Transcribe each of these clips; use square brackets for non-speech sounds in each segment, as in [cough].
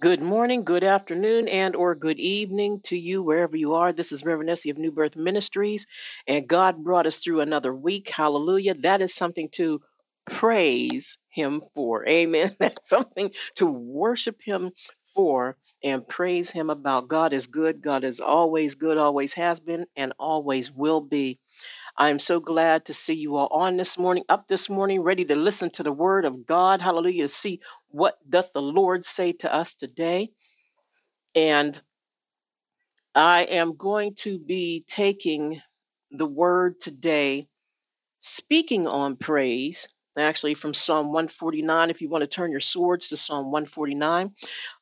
Good morning, good afternoon, and or good evening to you wherever you are. This is Reverend Essie of New Birth Ministries, and God brought us through another week. Hallelujah. That is something to praise Him for. [laughs] Amen. That's something to worship Him for and praise Him about. God is good. God is always good, always has been, and always will be. I am so glad to see you all on this morning, up this morning, ready to listen to the word of God. Hallelujah. To see what doth the Lord say to us today. And I am going to be taking the word today, speaking on praise, actually from Psalm 149. If you want to turn your swords to Psalm 149,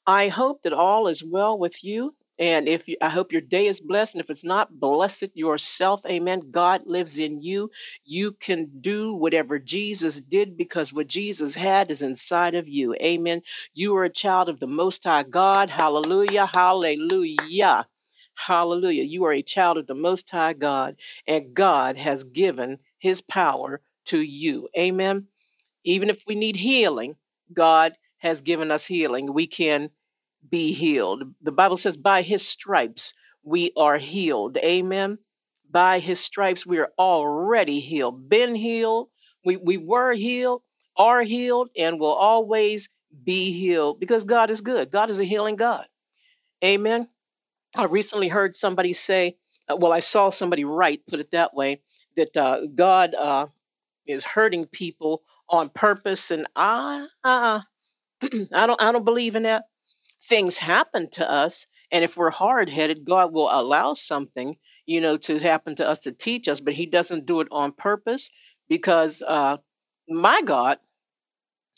I hope that all is well with you. And if you, I hope your day is blessed, and if it's not, bless it yourself. Amen. God lives in you. You can do whatever Jesus did because what Jesus had is inside of you. Amen. You are a child of the Most High God. Hallelujah. Hallelujah. Hallelujah. You are a child of the Most High God, and God has given His power to you. Amen. Even if we need healing, God has given us healing. We can be healed. The Bible says, by his stripes we are healed. Amen. By his stripes we are already healed. Been healed. We, we were healed, are healed, and will always be healed because God is good. God is a healing God. Amen. I recently heard somebody say, uh, well, I saw somebody write, put it that way, that uh, God uh, is hurting people on purpose, and I, uh, [clears throat] I don't, I don't believe in that things happen to us and if we're hard-headed god will allow something you know to happen to us to teach us but he doesn't do it on purpose because uh my god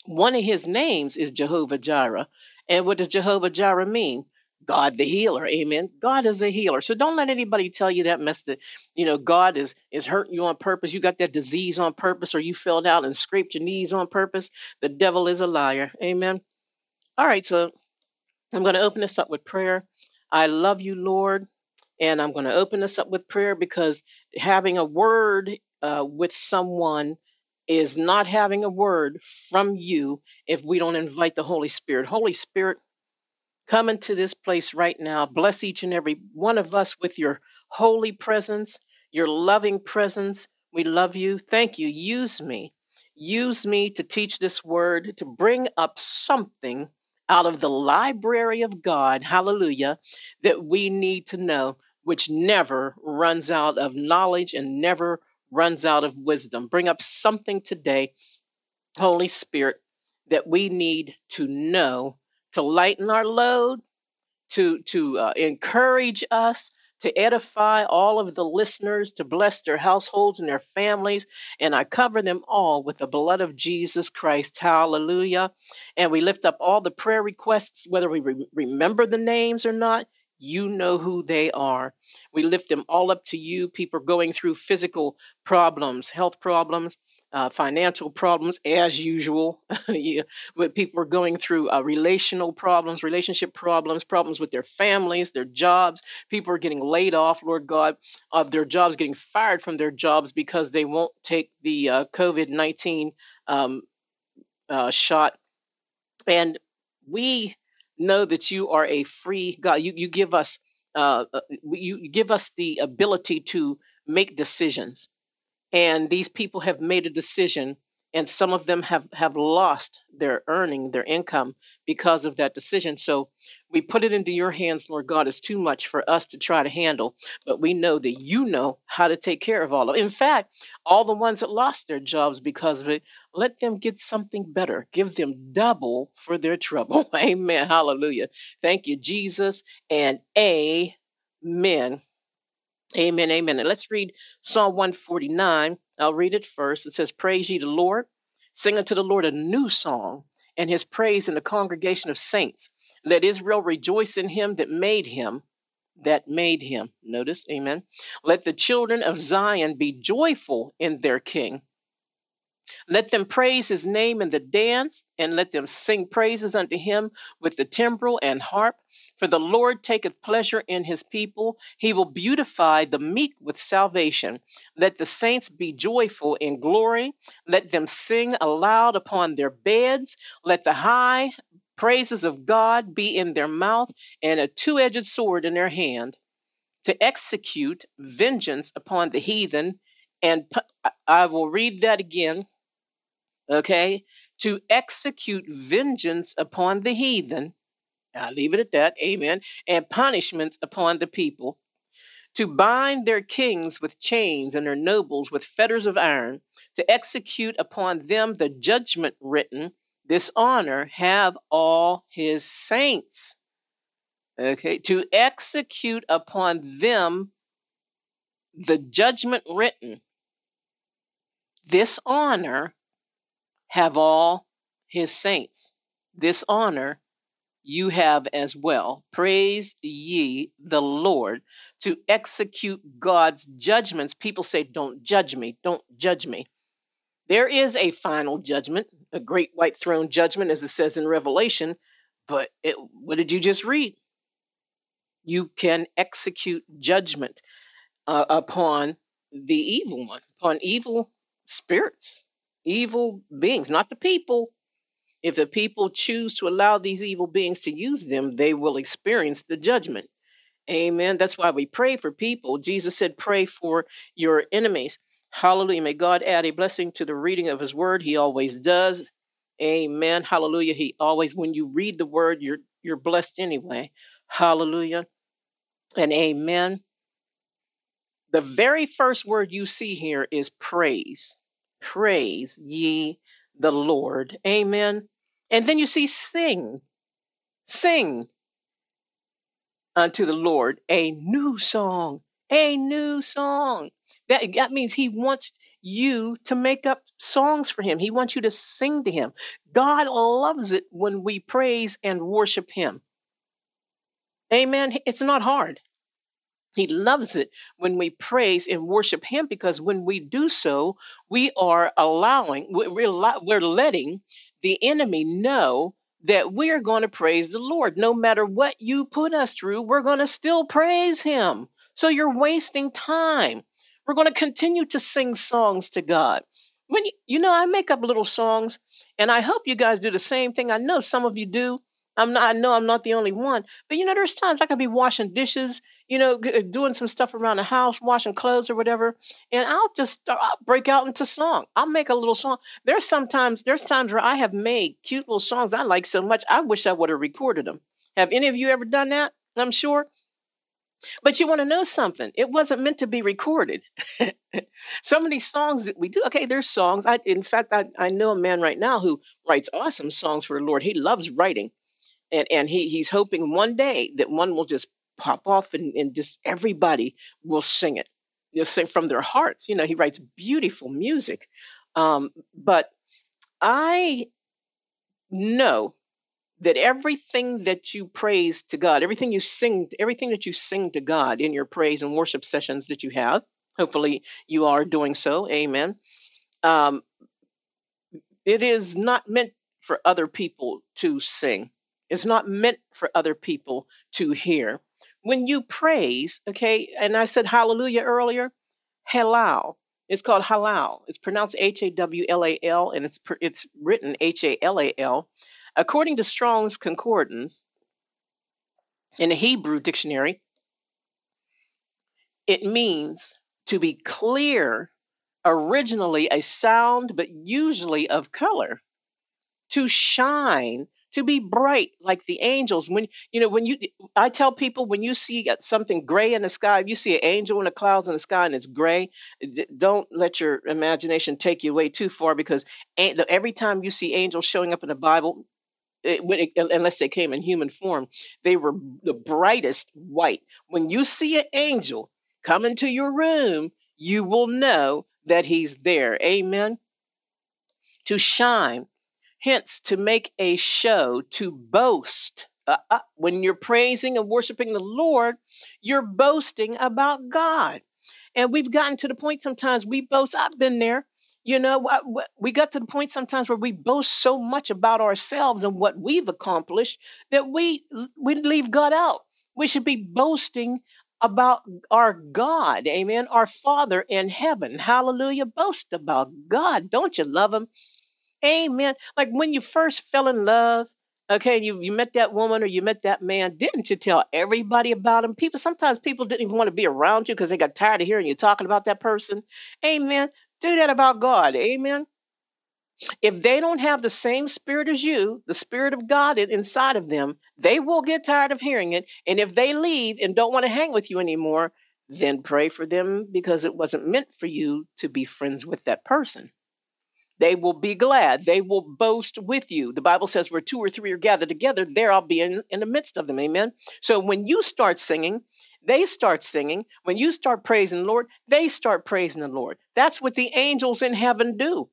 one of his names is jehovah jireh. And what does jehovah jireh mean? God the healer amen. God is a healer. So don't let anybody tell you that mess that you know god is is hurting you on purpose. You got that disease on purpose or you fell out and scraped your knees on purpose. The devil is a liar amen. All right so I'm going to open this up with prayer. I love you, Lord. And I'm going to open this up with prayer because having a word uh, with someone is not having a word from you if we don't invite the Holy Spirit. Holy Spirit, come into this place right now. Bless each and every one of us with your holy presence, your loving presence. We love you. Thank you. Use me. Use me to teach this word, to bring up something out of the library of God, hallelujah, that we need to know, which never runs out of knowledge and never runs out of wisdom. Bring up something today, Holy Spirit, that we need to know to lighten our load, to to uh, encourage us to edify all of the listeners to bless their households and their families and i cover them all with the blood of jesus christ hallelujah and we lift up all the prayer requests whether we re- remember the names or not you know who they are. We lift them all up to you. People going through physical problems, health problems, uh, financial problems as usual. [laughs] but people are going through uh, relational problems, relationship problems, problems with their families, their jobs. People are getting laid off, Lord God, of their jobs, getting fired from their jobs because they won't take the uh, COVID 19 um, uh, shot. And we know that you are a free God. You, you give us. Uh, uh you give us the ability to make decisions and these people have made a decision and some of them have have lost their earning their income because of that decision. So we put it into your hands lord god. It's too much for us to try to handle but we know that you know how to take care of all of it. In fact all the ones that lost their jobs because of it let them get something better. Give them double for their trouble. [laughs] Amen. Hallelujah. Thank you jesus and amen Amen, amen. And let's read Psalm 149. I'll read it first. It says, Praise ye the Lord, sing unto the Lord a new song, and his praise in the congregation of saints. Let Israel rejoice in him that made him, that made him. Notice, amen. Let the children of Zion be joyful in their king. Let them praise his name in the dance, and let them sing praises unto him with the timbrel and harp. For the Lord taketh pleasure in his people. He will beautify the meek with salvation. Let the saints be joyful in glory. Let them sing aloud upon their beds. Let the high praises of God be in their mouth and a two edged sword in their hand to execute vengeance upon the heathen. And I will read that again. Okay. To execute vengeance upon the heathen. I'll leave it at that. Amen. And punishments upon the people. To bind their kings with chains and their nobles with fetters of iron. To execute upon them the judgment written. This honor have all his saints okay, to execute upon them the judgment written. This honor have all his saints. This honor you have as well. Praise ye the Lord to execute God's judgments. People say, Don't judge me, don't judge me. There is a final judgment, a great white throne judgment, as it says in Revelation. But it, what did you just read? you can execute judgment uh, upon the evil one, upon evil spirits, evil beings, not the people. If the people choose to allow these evil beings to use them, they will experience the judgment. Amen. That's why we pray for people. Jesus said, Pray for your enemies. Hallelujah. May God add a blessing to the reading of his word. He always does. Amen. Hallelujah. He always, when you read the word, you're you're blessed anyway. Hallelujah and amen. The very first word you see here is praise. Praise ye the Lord. Amen. And then you see sing. Sing unto the Lord a new song. A new song. That, that means he wants you to make up songs for him. He wants you to sing to him. God loves it when we praise and worship him. Amen. It's not hard. He loves it when we praise and worship Him because when we do so, we are allowing, we're, we're letting the enemy know that we're going to praise the Lord. No matter what you put us through, we're going to still praise Him. So you're wasting time. We're going to continue to sing songs to God. When you, you know, I make up little songs, and I hope you guys do the same thing. I know some of you do. I'm not. I know I'm not the only one. But you know, there's times I could be washing dishes, you know, g- uh, doing some stuff around the house, washing clothes or whatever, and I'll just uh, I'll break out into song. I'll make a little song. There's sometimes there's times where I have made cute little songs I like so much. I wish I would have recorded them. Have any of you ever done that? I'm sure. But you want to know something? It wasn't meant to be recorded. [laughs] Some of these songs that we do, okay, there's songs. I, in fact, I, I know a man right now who writes awesome songs for the Lord. He loves writing and and he he's hoping one day that one will just pop off and, and just everybody will sing it. Know sing from their hearts. You know he writes beautiful music. Um, but i know that everything that you praise to god everything you sing everything that you sing to god in your praise and worship sessions that you have hopefully you are doing so amen um, it is not meant for other people to sing. It's not meant for other people to hear. When you praise, okay, and I said hallelujah earlier, halal. It's called halal. It's pronounced H A W L A L, and it's it's written H A L A L. According to Strong's Concordance, in the Hebrew dictionary, it means to be clear, originally a sound, but usually of color, to shine, to be bright like the angels. When you know when you i tell people when you see something gray in the sky if you see an angel in the clouds in the sky and it's gray don't let your imagination take you away too far because every time you see angels showing up in the bible it, it, unless they came in human form they were the brightest white. When you see an angel come into your room you will know that he's there. Amen? To shine Hence, to make a show, to boast. Uh, uh, when you're praising and worshiping the Lord, you're boasting about God. And we've gotten to the point sometimes we boast. I've been there. You know, we got to the point sometimes where we boast so much about ourselves and what we've accomplished that we we leave God out. We should be boasting about our God, amen, our Father in heaven. Hallelujah. Boast about God. Don't you love Him? Amen. Like when you first fell in love, Okay, you you met that woman or you met that man. Didn't you tell everybody about him? People sometimes people didn't even want to be around you because they got tired of hearing you talking about that person. Amen. Do that about God. Amen. If they don't have the same spirit as you, the spirit of God inside of them, they will get tired of hearing it. And if they leave and don't want to hang with you anymore, then pray for them because it wasn't meant for you to be friends with that person. They will be glad. They will boast with you. The Bible says where two or three are gathered together, there I'll be in, in the midst of them. Amen. So when you start singing, they start singing. When you start praising the Lord, they start praising the Lord. That's what the angels in heaven do.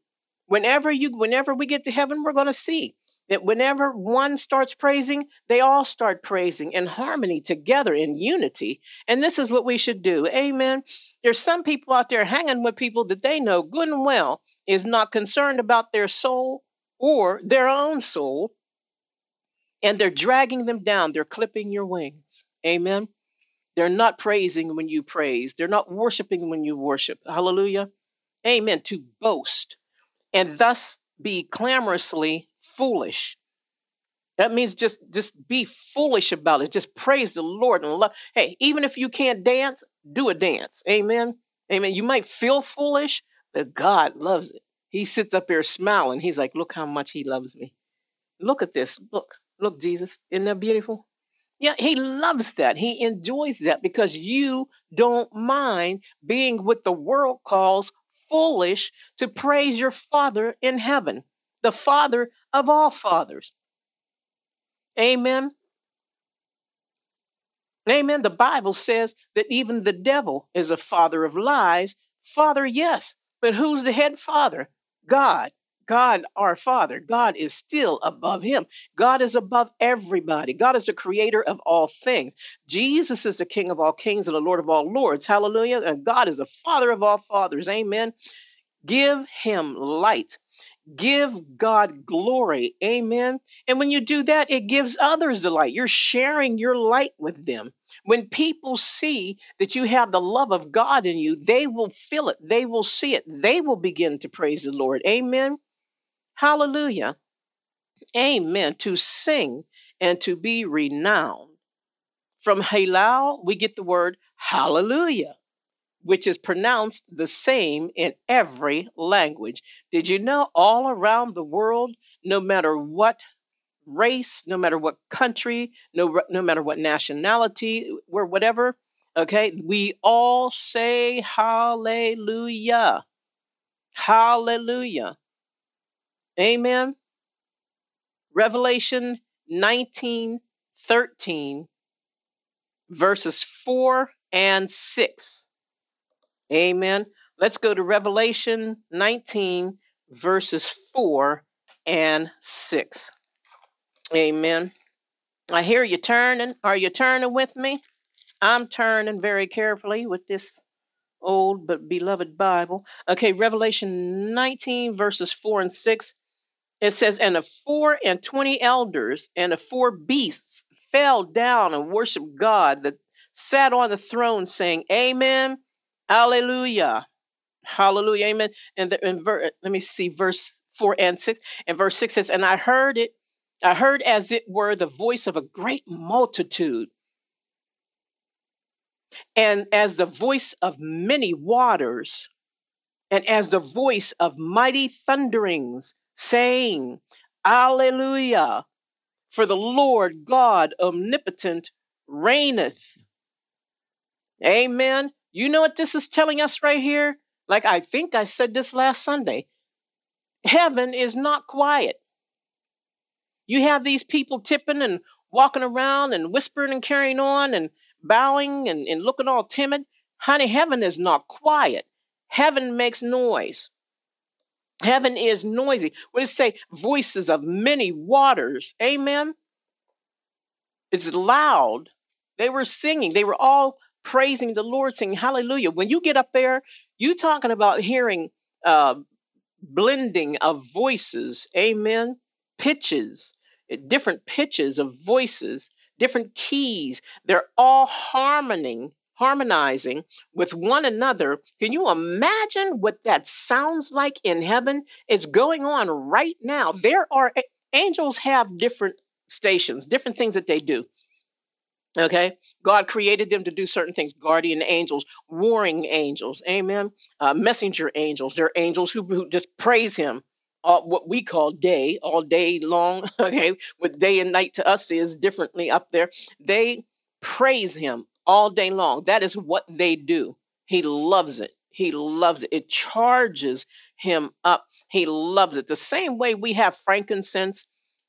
Whenever you whenever we get to heaven, we're going to see that whenever one starts praising, they all start praising in harmony together in unity. And this is what we should do. Amen. There's some people out there hanging with people that they know good and well is not concerned about their soul or their own soul, and they're dragging them down. They're clipping your wings. Amen. They're not praising when you praise, they're not worshiping when you worship. Hallelujah. Amen. To boast and thus be clamorously foolish. That means just just be foolish about it. Just praise the Lord and love. Hey, even if you can't dance, do a dance. Amen. Amen. You might feel foolish, but God loves it. He sits up there smiling. He's like, look how much he loves me. Look at this. Look, look, Jesus. Isn't that beautiful? Yeah, he loves that. He enjoys that because you don't mind being what the world calls foolish to praise your Father in heaven, the Father of all fathers. Amen. Amen. The Bible says that even the devil is a father of lies. Father, yes, but who's the head father? God. God, our Father. God is still above him. God is above everybody. God is a creator of all things. Jesus is the King of all kings and the Lord of all lords. Hallelujah. And God is the Father of all fathers. Amen. Give him light. Give God glory. Amen. And when you do that, it gives others the light. You're sharing your light with them. When people see that you have the love of God in you, they will feel it. They will see it. They will begin to praise the Lord. Amen. Hallelujah. Amen. To sing and to be renowned. From halal, we get the word hallelujah, which is pronounced the same in every language. Did you know all around the world, no matter what race, no matter what country, no, no matter what nationality or whatever. Okay, we all say hallelujah. Hallelujah. Amen. Revelation 19 13, verses 4 and 6. Amen. Let's go to Revelation 19, verses 4 and 6. Amen. I hear you turning. Are you turning with me? I'm turning very carefully with this old but beloved Bible. Okay, Revelation 19, verses 4 and 6. It says, And the four and twenty elders and the four beasts fell down and worshiped God that sat on the throne, saying, Amen, Hallelujah, Hallelujah, Amen. And, the, and ver, let me see, verse 4 and 6. And verse 6 says, And I heard it I heard as it were the voice of a great multitude, and as the voice of many waters, and as the voice of mighty thunderings, saying, Alleluia, for the Lord God omnipotent reigneth. Amen. You know what this is telling us right here? Like I think I said this last Sunday. Heaven is not quiet. You have these people tipping and walking around and whispering and carrying on and bowing and, and looking all timid. Honey, heaven is not quiet. Heaven makes noise. Heaven is noisy. What does it say? Voices of many waters. Amen. It's loud. They were singing. They were all praising the Lord, singing hallelujah. When you get up there, you talking about hearing uh, blending of voices. Amen. Pitches different pitches of voices, different keys. They're all harmoning, harmonizing with one another. Can you imagine what that sounds like in heaven? It's going on right now. There are angels have different stations, different things that they do. Okay, God created them to do certain things guardian angels, warring angels, amen. Uh, messenger angels, they're angels who, who just praise Him. All, what we call day, all day long. [laughs] Okay, what day and night to us is differently up there. They praise Him all day long. That is what they do. He loves it. He loves it. It charges Him up. He loves it. The same way we have frankincense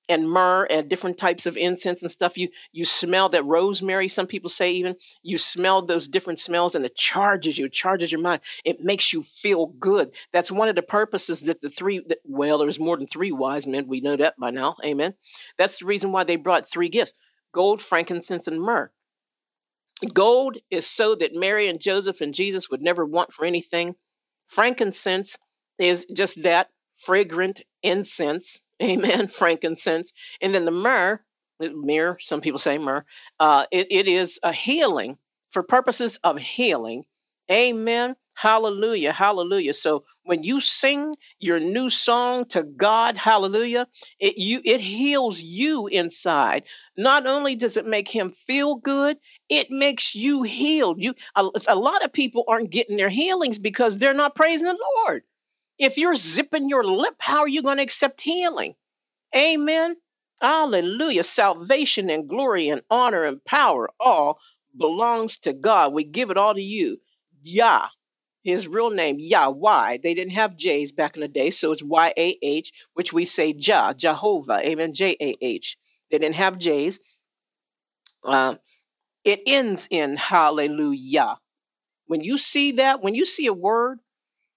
and myrrh and different types of incense and stuff. You you smell that rosemary. Some people say even you smell those different smells and it charges you, it charges your mind. It makes you feel good. That's one of the purposes that the three. That, well, there's more than three wise men. We know that by now. Amen. That's the reason why they brought three gifts: gold, frankincense, and myrrh. Gold is so that Mary and Joseph and Jesus would never want for anything. Frankincense is just that fragrant incense [laughs] amen, frankincense. And then the myrrh, myrrh, some people say myrrh, uh, it, it is a healing for purposes of healing. Amen. Hallelujah. Hallelujah. So when you sing your new song to God, hallelujah, it you it heals you inside. Not only does it make him feel good, it makes you healed. You a, a lot of people aren't getting their healings because they're not praising the Lord. If you're zipping your lip, how are you going to accept healing? Amen. Hallelujah. Salvation and glory and honor and power all belongs to God. We give it all to you. Yah, his real name, Yahweh. They didn't have J's back in the day, so it's Y A H, which we say Jah, Jehovah. Amen. J A H. They didn't have J's. Uh, it ends in hallelujah. When you see that, when you see a word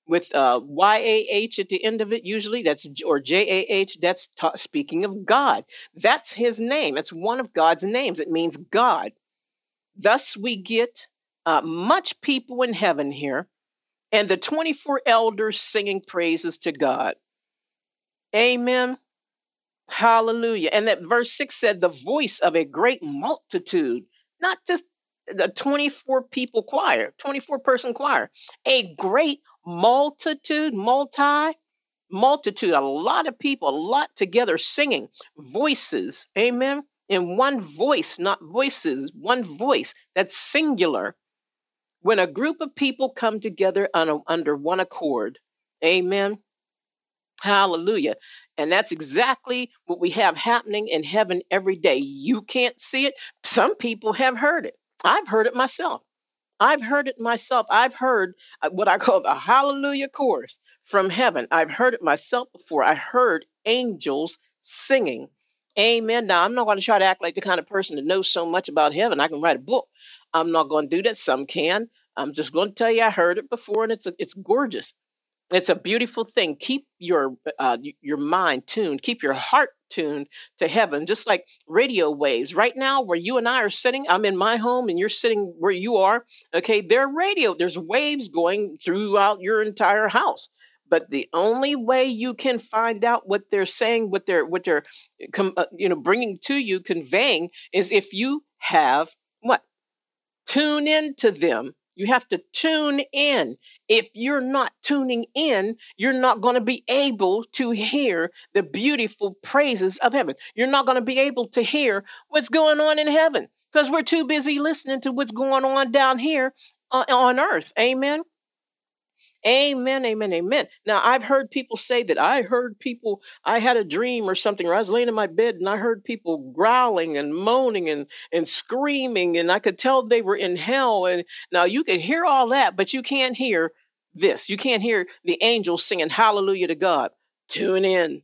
with uh, Y-A-H at the end of it, usually that's or J-A-H. That's ta- speaking of God. That's His name. It's one of God's names. It means God. Thus, we get uh, much people in heaven here, and the 24 elders singing praises to God. Amen. Hallelujah. And that verse 6 said, the voice of a great multitude, not just the 24 people choir, 24 person choir, a great multitude, multi, multitude, a lot of people, a lot together singing, voices, amen, in one voice, not voices, one voice, that's singular. When a group of people come together a, under one accord, amen, hallelujah. And that's exactly what we have happening in heaven every day. You can't see it. Some people have heard it. I've heard it myself. I've heard it myself. I've heard uh, what I call the hallelujah chorus from heaven. I've heard it myself before. I heard angels singing. Amen. Now, I'm not going to try to act like the kind of person that knows so much about heaven. I can write a book. I'm not going to do that. Some can. I'm just going to tell you I heard it before, and it's it's gorgeous. It's a beautiful thing. Keep your uh, your mind tuned. Keep your heart tuned to heaven, just like radio waves. Right now, where you and I are sitting, I'm in my home and you're sitting where you are. Okay, there are radio. There's waves going throughout your entire house. But the only way you can find out what they're saying, what they're what they're uh, you know bringing to you, conveying, is if you have what tune into them you have to tune in. If you're not tuning in, you're not going to be able to hear the beautiful praises of heaven. You're not going to be able to hear what's going on in heaven because we're too busy listening to what's going on down here uh, on earth. Amen. Amen, amen, amen. Now, I've heard people say that I heard people, I had a dream or something, or I was laying in my bed and I heard people growling and moaning and, and screaming, and I could tell they were in hell. And now you can hear all that, but you can't hear this. You can't hear the angels singing hallelujah to God. Tune in.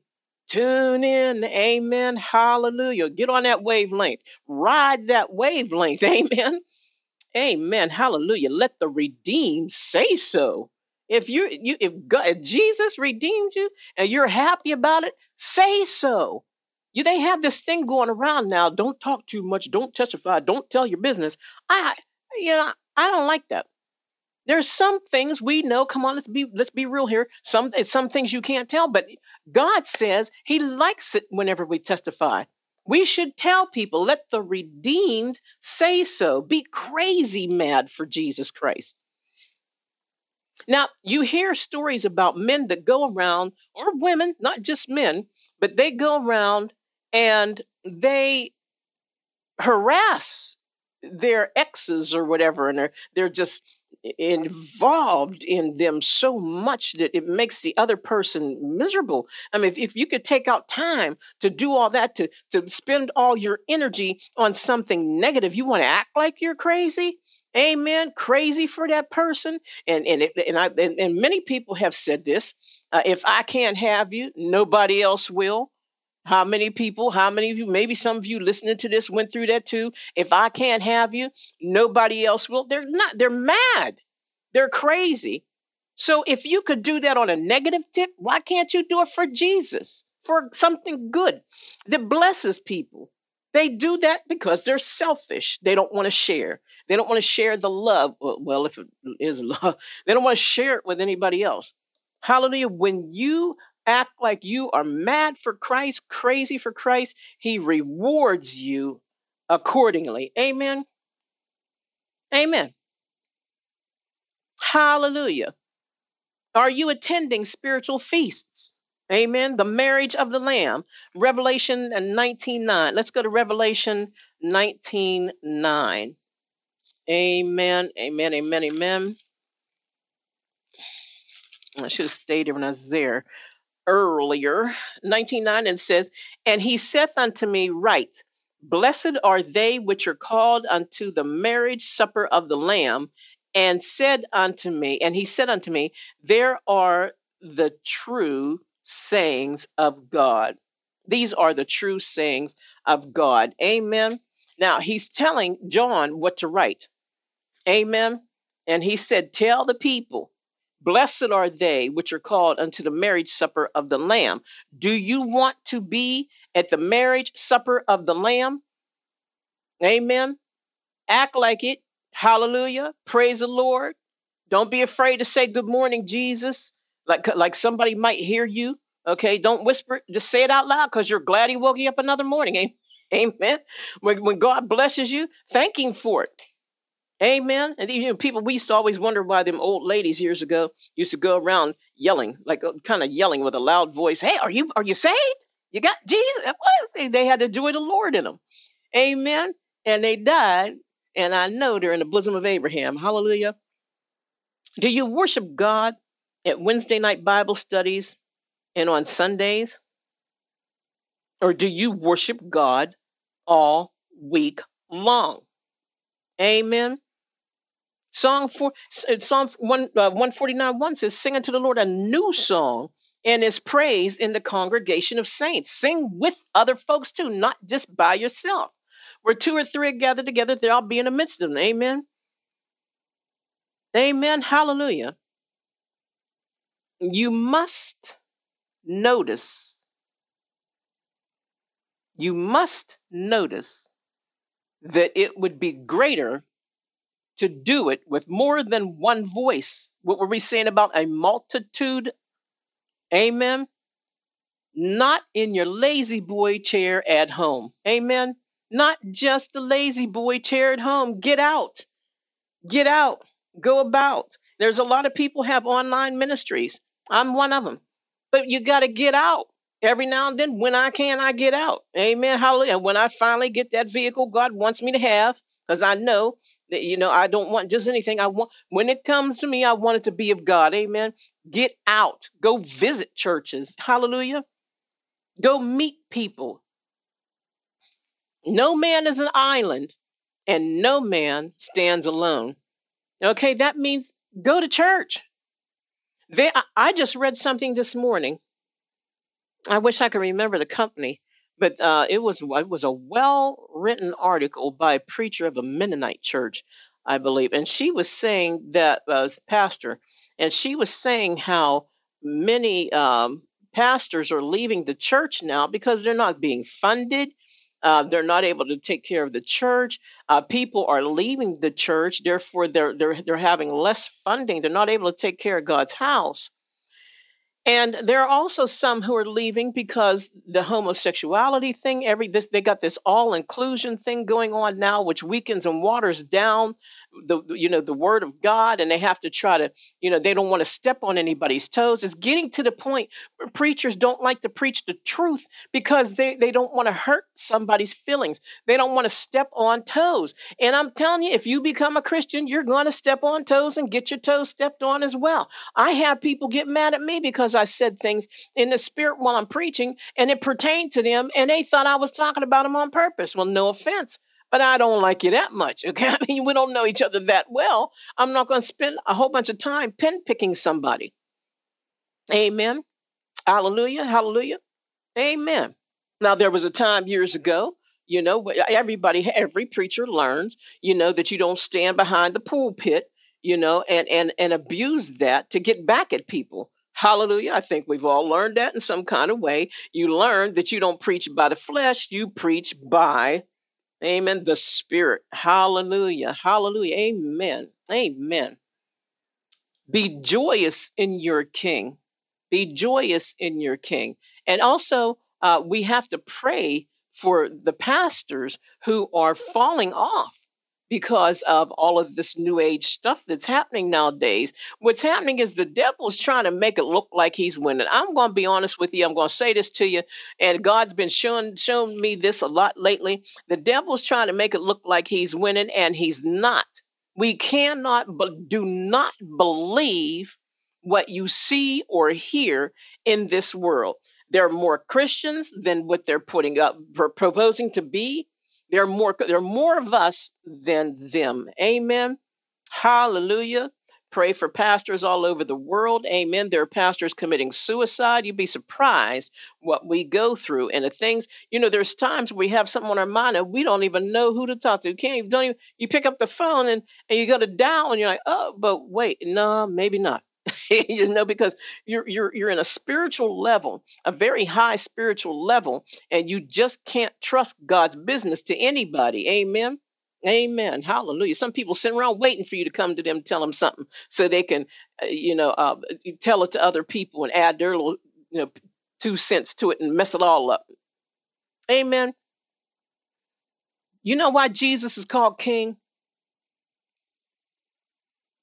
Tune in. Amen. Hallelujah. Get on that wavelength. Ride that wavelength. [laughs] Amen. Amen. Hallelujah. Let the redeemed say so. If you, you if, God, if Jesus redeemed you and you're happy about it, say so. You they have this thing going around now. Don't talk too much. Don't testify. Don't tell your business. I, you know, I don't like that. There's some things we know. Come on, let's be let's be real here. Some some things you can't tell, but God says He likes it whenever we testify. We should tell people, let the redeemed say so. Be crazy mad for Jesus Christ. Now, you hear stories about men that go around, or women, not just men, but they go around and they harass their exes or whatever, and they're they're just involved in them so much that it makes the other person miserable. I mean, if, if you could take out time to do all that, to to spend all your energy on something negative, you want to act like you're crazy. Amen. Crazy for that person, and and it, and I and, and many people have said this. Uh, if I can't have you, nobody else will. How many people, how many of you, maybe some of you listening to this went through that too? If I can't have you, nobody else will. They're not, they're mad. They're crazy. So if you could do that on a negative tip, why can't you do it for Jesus, for something good that blesses people? They do that because they're selfish. They don't want to share. They don't want to share the love. Well, if it is [laughs] love, they don't want to share it with anybody else. Hallelujah. When you act like you are mad for Christ, crazy for Christ, He rewards you accordingly. Amen. Amen. Hallelujah. Are you attending spiritual feasts? Amen. The marriage of the Lamb. Revelation 19:9. Let's go to Revelation 19:9. Amen. Amen. Amen. Amen. I should have stayed when I was there earlier, 19.9, and says, And he saith unto me, Write, blessed are they which are called unto the marriage supper of the Lamb, and said unto me, and he said unto me, There are the true sayings of God. These are the true sayings of God. Amen. Now he's telling John what to write. Amen. And he said, Tell the people Blessed are they which are called unto the marriage supper of the Lamb. Do you want to be at the marriage supper of the Lamb? Amen. Act like it. Hallelujah. Praise the Lord. Don't be afraid to say good morning, Jesus, like like somebody might hear you. Okay, don't whisper it. Just say it out loud because you're glad He woke you up another morning. [laughs] Amen. When, when God blesses you, thank Him for it. Amen. And you know, people, we used to always wonder why them old ladies years ago used to go around yelling, like uh, kind of yelling with a loud voice. Hey, are you are you saved? You got Jesus? They had the joy of the Lord in them. Amen. And they died, and I know they're in the bosom of Abraham. Hallelujah. Do you worship God at Wednesday night Bible studies and on Sundays? Or do you worship God all week long? Amen. Song for uh, Psalm one uh, one forty nine one says, "Sing unto the Lord a new song, and His praise in the congregation of saints." Sing with other folks too, not just by yourself. Where two or three are gathered together, there I'll be in the midst of them. Amen. Amen. Hallelujah. You must notice. You must notice that it would be greater to do it with more than one voice. What were we saying about a multitude? Amen. Not in your La-Z-Boy chair at home. Amen. Not just the La-Z-Boy chair at home. Get out. Get out. Go about. There's a lot of people have online ministries. I'm one of them. But you got to get out. Every now and then, when I can, I get out. Amen. Hallelujah. When I finally get that vehicle God wants me to have, because I know that, you know, I don't want just anything. I want, when it comes to me, I want it to be of God. Amen. Get out. Go visit churches. Hallelujah. Go meet people. No man is an island and no man stands alone. Okay, that means go to church. They, I just read something this morning. I wish I could remember the company but uh, it was it was a well written article by a preacher of a Mennonite church, I believe, and she was saying that uh, pastor, and she was saying how many um, pastors are leaving the church now because they're not being funded. Uh, they're not able to take care of the church. Uh, people are leaving the church, therefore they're they're they're having less funding. They're not able to take care of God's house. And there are also some who are leaving because the homosexuality thing, every this they got this all inclusion thing going on now, which weakens and waters down the you know the word of God, and they have to try to you know they don't want to step on anybody's toes. It's getting to the point where preachers don't like to preach the truth because they they don't want to hurt somebody's feelings. They don't want to step on toes. And I'm telling you, if you become a Christian, you're going to step on toes and get your toes stepped on as well. I have people get mad at me because I said things in the spirit while I'm preaching, and it pertained to them, and they thought I was talking about them on purpose. Well, no offense but I don't like you that much. Okay. [laughs] I mean, we don't know each other that well. I'm not going to spend a whole bunch of time pin picking somebody. Amen. Hallelujah. Hallelujah. Amen. Now, there was a time years ago, you know, everybody, every preacher learns, you know, that you don't stand behind the pulpit, you know, and, and, and abuse that to get back at people. Hallelujah. I think we've all learned that in some kind of way. You learn that you don't preach by the flesh, you preach by Amen. The Spirit. Hallelujah. Hallelujah. Amen. Amen. Be joyous in your King. Be joyous in your King. And also, uh, we have to pray for the pastors who are falling off because of all of this new age stuff that's happening nowadays. What's happening is the devil is trying to make it look like he's winning. I'm going to be honest with you. I'm going to say this to you, and God's been showing showing me this a lot lately. The devil's trying to make it look like he's winning, and he's not. We cannot, but do not believe what you see or hear in this world. There are more Christians than what they're putting up, proposing to be there are more there are more of us than them. Amen. Hallelujah. Pray for pastors all over the world. Amen. There are pastors committing suicide. You'd be surprised what we go through and the things, you know, there's times we have something on our mind and we don't even know who to talk to. You can't even, don't even, you pick up the phone and, and you go to dial and you're like, oh, but wait, no, maybe not. [laughs] you know, because you're you're you're in a spiritual level, a very high spiritual level, and you just can't trust God's business to anybody. Amen. Amen. Hallelujah. Some people sit around waiting for you to come to them, tell them something, so they can, uh, you know, uh, tell it to other people and add their little, you know, two cents to it and mess it all up. Amen. You know why Jesus is called King?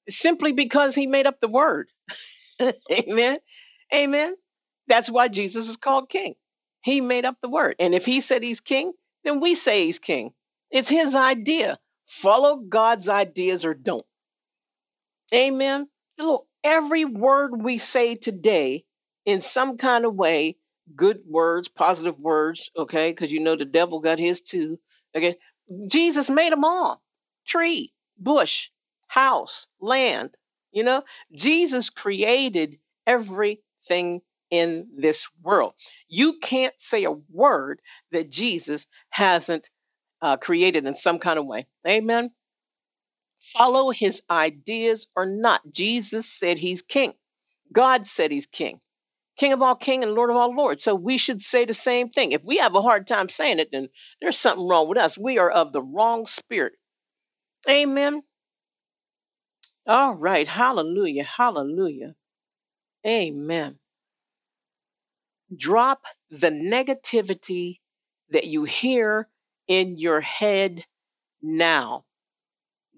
Simply because he made up the word. [laughs] Amen. Amen. That's why Jesus is called king. He made up the word. And if he said he's king, then we say he's king. It's his idea. Follow God's ideas or don't. Amen. Look, every word we say today in some kind of way, good words, positive words, okay, because you know the devil got his too. Okay. Jesus made them all tree, bush, house, land, you know, Jesus created everything in this world. You can't say a word that Jesus hasn't uh, created in some kind of way. Amen. Follow his ideas or not. Jesus said he's king. God said he's king. King of all king and Lord of all lords. So we should say the same thing. If we have a hard time saying it, then there's something wrong with us. We are of the wrong spirit. Amen. All right. Hallelujah. Hallelujah. Amen. Drop the negativity that you hear in your head now.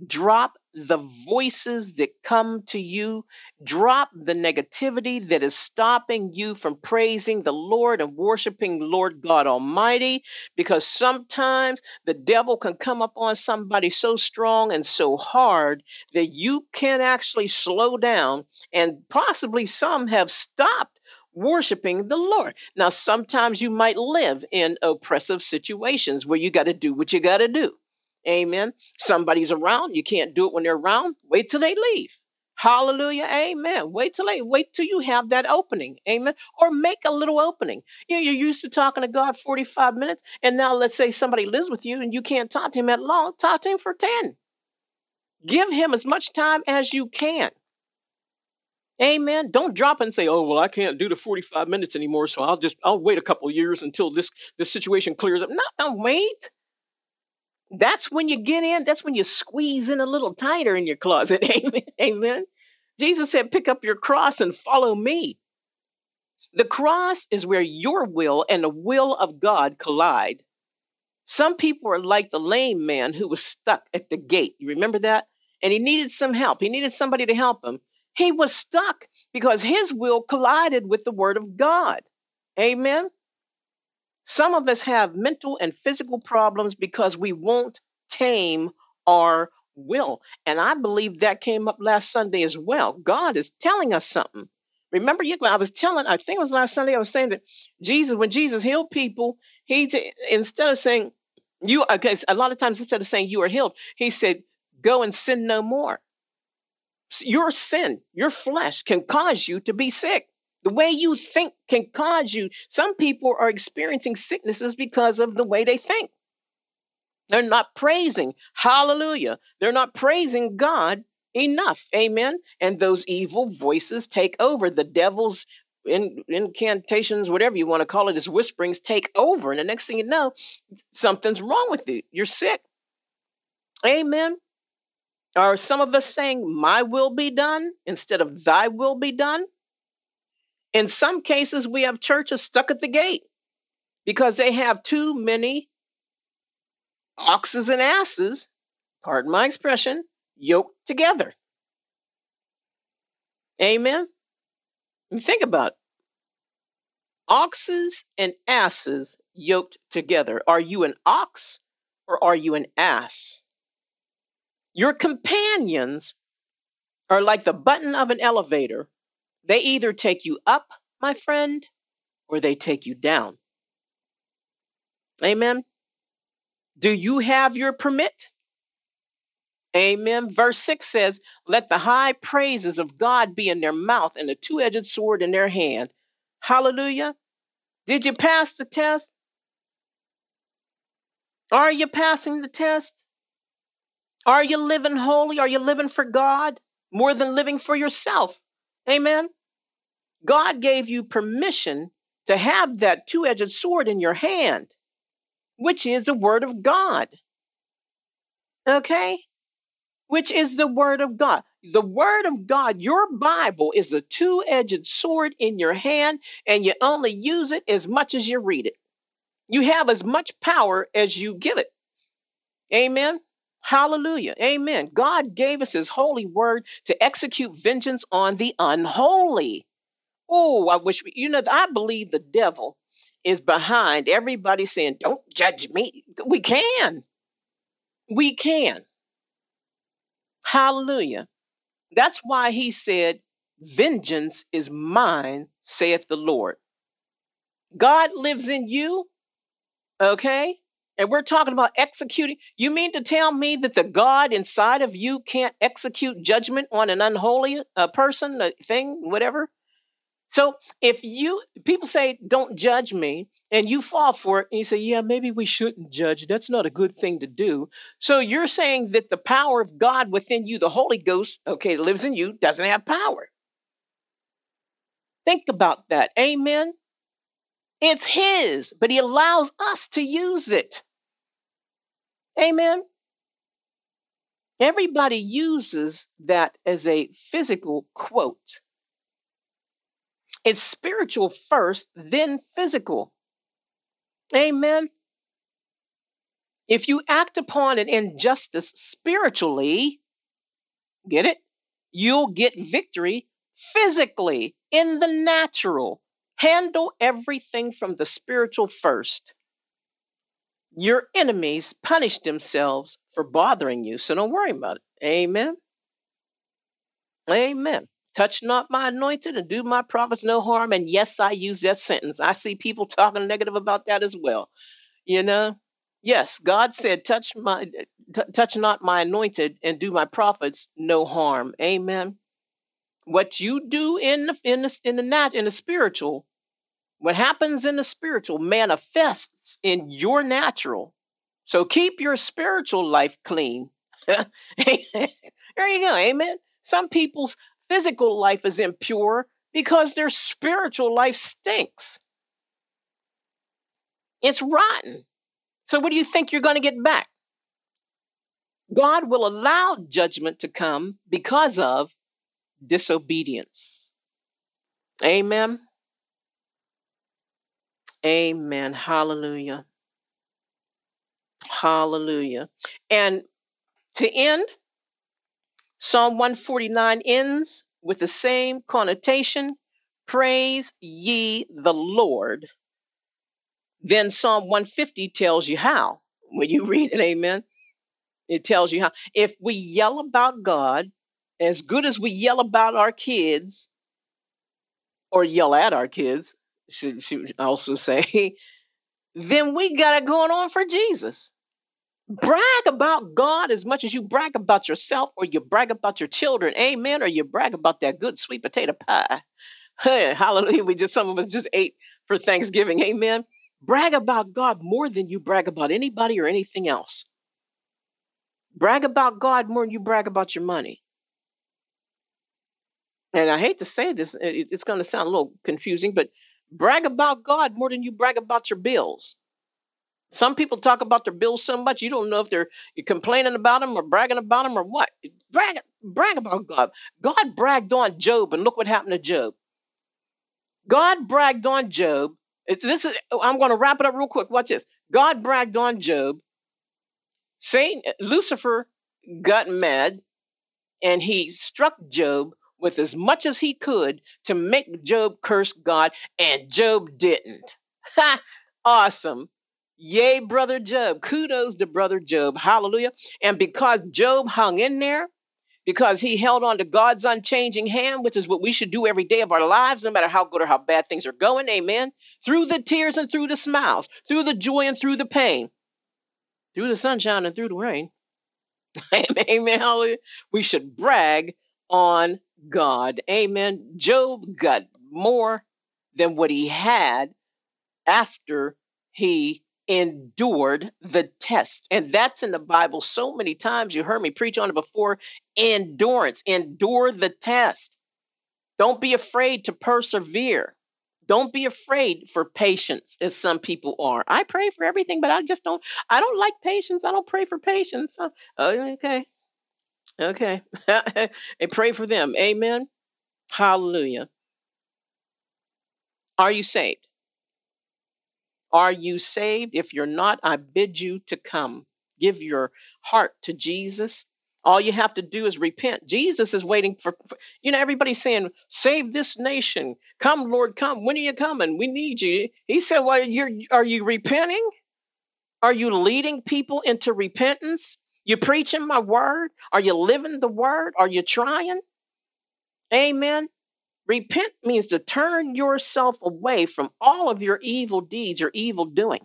Drop the voices that come to you. Drop the negativity that is stopping you from praising the Lord and worshiping Lord God Almighty. Because sometimes the devil can come up on somebody so strong and so hard that you can actually slow down, and possibly some have stopped worshiping the Lord. Now, sometimes you might live in oppressive situations where you got to do what you got to do. Amen. Somebody's around. You can't do it when they're around. Wait till they leave. Hallelujah. Amen. Wait till they wait till you have that opening. Amen. Or make a little opening. You know, you're used to talking to God 45 minutes, and now let's say somebody lives with you and you can't talk to him that long. Talk to him for 10. Give him as much time as you can. Amen. Don't drop and say, "Oh, well, I can't do the 45 minutes anymore, so I'll just I'll wait a couple years until this this situation clears up." No, don't wait. That's when you get in, that's when you squeeze in a little tighter in your closet. [laughs] Amen. Amen. Jesus said, pick up your cross and follow me. The cross is where your will and the will of God collide. Some people are like the lame man who was stuck at the gate. You remember that? And he needed some help. He needed somebody to help him. He was stuck because his will collided with the word of God. Amen. Some of us have mental and physical problems because we won't tame our will. And I believe that came up last Sunday as well. God is telling us something. Remember, I was telling, I think it was last Sunday, I was saying that Jesus, when Jesus healed people, he instead of saying, you, because a lot of times instead of saying you are healed, he said, go and sin no more. Your sin, your flesh can cause you to be sick. The way you think can cause you. Some people are experiencing sicknesses because of the way they think. They're not praising. Hallelujah. They're not praising God enough. Amen. And those evil voices take over. The devil's in, incantations, whatever you want to call it, his whisperings take over. And the next thing you know, something's wrong with you. You're sick. Amen. Are some of us saying, My will be done instead of thy will be done? In some cases, we have churches stuck at the gate because they have too many oxes and asses, pardon my expression, yoked together. Amen. You think about it. Oxes and asses yoked together. Are you an ox or are you an ass? Your companions are like the button of an elevator. They either take you up, my friend, or they take you down. Amen. Do you have your permit? Amen. Verse 6 says, Let the high praises of God be in their mouth and a two edged sword in their hand. Hallelujah. Did you pass the test? Are you passing the test? Are you living holy? Are you living for God more than living for yourself? Amen. God gave you permission to have that two edged sword in your hand which is the Word of God. Okay? Which is the Word of God. The Word of God, your Bible, is a two edged sword in your hand, and you only use it as much as you read it. You have as much power as you give it. Amen. Hallelujah. Amen. God gave us his holy word to execute vengeance on the unholy. Oh, I wish we, you know, I believe the devil is behind everybody saying, Don't judge me. We can. We can. Hallelujah. That's why he said, Vengeance is mine, saith the Lord. God lives in you, okay? And we're talking about executing. You mean to tell me that the God inside of you can't execute judgment on an unholy uh, person, a thing, whatever? So if you people say don't judge me and you fall for it and you say yeah maybe we shouldn't judge. That's not a good thing to do. So you're saying that the power of god within you the holy ghost okay lives in you doesn't have power. Think about that. Amen? It's his but he allows us to use it. Amen? Everybody uses that as a physical quote it's spiritual first, then physical. Amen. If you act upon an injustice spiritually, get it? You'll get victory physically in the natural. Handle everything from the spiritual first. Your enemies punish themselves for bothering you, so don't worry about it. Amen. Amen touch not my anointed and do my prophets no harm. And yes, I use that sentence. I see people talking negative about that as well. You know, yes, God said, touch my, t- touch not my anointed and do my prophets no harm. Amen. What you do in the, in the, in the nat, in the spiritual, what happens in the spiritual manifests in your natural. So keep your spiritual life clean. [laughs] there you go. Amen. Some people's physical life is impure because their spiritual life stinks. It's rotten. So, what do you think you're going to get back? God will allow judgment to come because of disobedience. Amen. Amen. Hallelujah. Hallelujah. And to end, Psalm 149 ends with the same connotation Praise ye the Lord. Then Psalm 150 tells you how. When you [laughs] read it, amen, it tells you how. If we yell about God, as good as we yell about our kids, or yell at our kids, should, should also [laughs] say, then we got it going on for Jesus. Brag about God as much as you brag about yourself or you brag about your children, amen, or you brag about that good sweet potato pie. [laughs] Hey, hallelujah. We just, some of us just ate for Thanksgiving, amen. Brag about God more than you brag about anybody or anything else. Brag about God more than you brag about your money. And I hate to say this, it's going to sound a little confusing, but brag about God more than you brag about your bills. Some people talk about their bills so much you don't know if they're you're complaining about them or bragging about them or what. Brag, brag about God. God bragged on Job, and look what happened to Job. God bragged on Job. This is I'm going to wrap it up real quick. Watch this. God bragged on Job. Satan Lucifer got mad and he struck Job with as much as he could to make Job curse God, and Job didn't. Ha! Awesome. Yay, brother Job. Kudos to brother Job. Hallelujah. And because Job hung in there, because he held on to God's unchanging hand, which is what we should do every day of our lives, no matter how good or how bad things are going. Amen. Through the tears and through the smiles, through the joy and through the pain, through the sunshine and through the rain. [laughs] Amen. Hallelujah. We should brag on God. Amen. Job got more than what he had after he endured the test. And that's in the Bible so many times. You heard me preach on it before. Endurance, endure the test. Don't be afraid to persevere. Don't be afraid for patience, as some people are. I pray for everything, but I just don't. I don't like patience. I don't pray for patience. Uh, Okay, okay. [laughs] and pray for them. Amen. Hallelujah. Are you saved? Are you saved? If you're not, I bid you to come. Give your heart to Jesus. All you have to do is repent. Jesus is waiting for, for- you know, everybody's saying, save this nation. Come, Lord, come. When are you coming? We need you. He said, well, you're, are you repenting? Are you leading people into repentance? You preaching my word? Are you living the word? Are you trying? Amen. Repent means to turn yourself away from all of your evil deeds, your evil doing.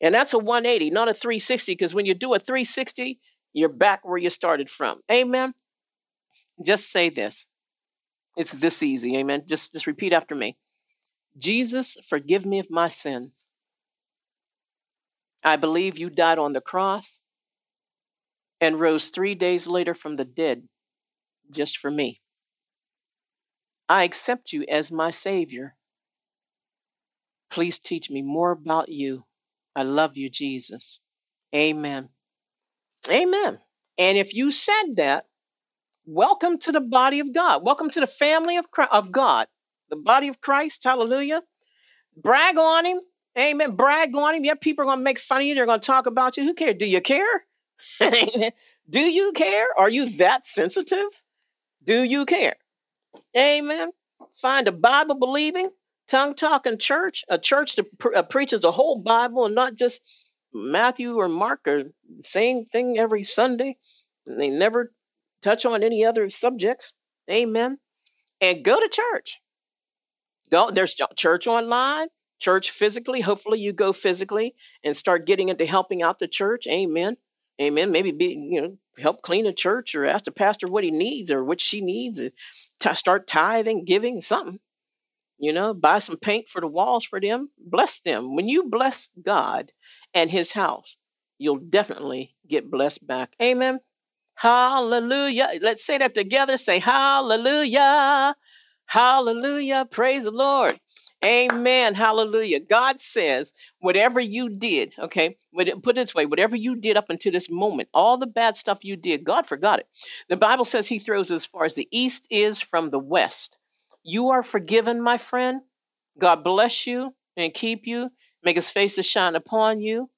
And that's a 180, not a 360, because when you do a 360, you're back where you started from. Amen. Just say this. It's this easy. Amen. Just, just repeat after me. Jesus, forgive me of my sins. I believe you died on the cross and rose three days later from the dead just for me. I accept you as my Savior. Please teach me more about you. I love you, Jesus. Amen. Amen. And if you said that, welcome to the body of God. Welcome to the family of, Chri- of God, the body of Christ. Hallelujah. Brag on him. Amen. Brag on him. Yeah, people are going to make fun of you. They're going to talk about you. Who cares? Do you care? [laughs] Do you care? Are you that sensitive? Do you care? Amen. Find a Bible believing, tongue talking church, a church that pre- uh, preaches the whole Bible and not just Matthew or Mark or the same thing every Sunday. And they never touch on any other subjects. Amen. And go to church. Go. There's ch- church online, church physically. Hopefully, you go physically and start getting into helping out the church. Amen. Amen. Maybe be you know help clean a church or ask the pastor what he needs or what she needs. T- start tithing, giving something. You know, buy some paint for the walls for them. Bless them. When you bless God and His house, you'll definitely get blessed back. Amen. Hallelujah. Let's say that together. Say hallelujah. Hallelujah. Praise the Lord. Amen. Hallelujah. God says, whatever you did, okay, put it this way, whatever you did up until this moment, all the bad stuff you did, God forgot it. The Bible says He throws as far as the east is from the west. You are forgiven, my friend. God bless you. and keep you, make his face to shine upon you.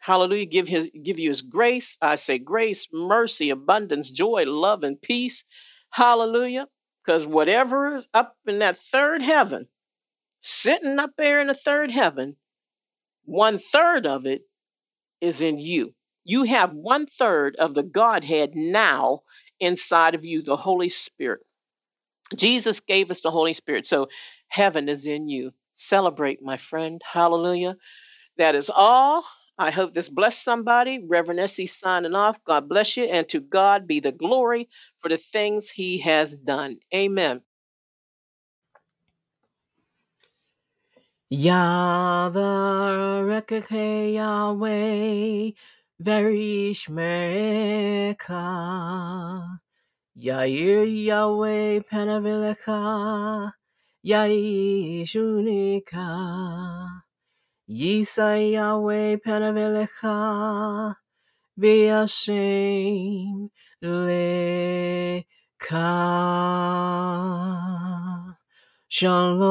Hallelujah. Give his give you his grace. I say grace, mercy, abundance, joy, love, and peace. Hallelujah. Because whatever is up in that third heaven, sitting up there in the third heaven, one third of it is in you. You have one third of the Godhead now inside of you, the Holy Spirit. Jesus gave us the Holy Spirit. So heaven is in you. Celebrate, my friend. Hallelujah. That is all. I hope this blessed somebody. Reverend Essie signing off. God bless you. And to God be the glory for the things he has done. Amen. Yahweh Yahweh Verishmeka Yair Yahweh Panavileka Yaishunika Yisai Yahweh Panavileka Vyashem Leka Shalom.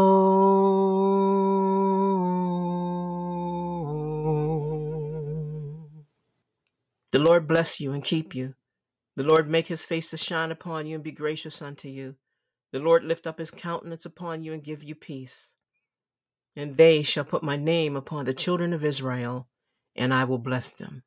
The Lord bless you and keep you. The Lord make his face to shine upon you and be gracious unto you. The Lord lift up his countenance upon you and give you peace. And they shall put my name upon the children of Israel, and I will bless them.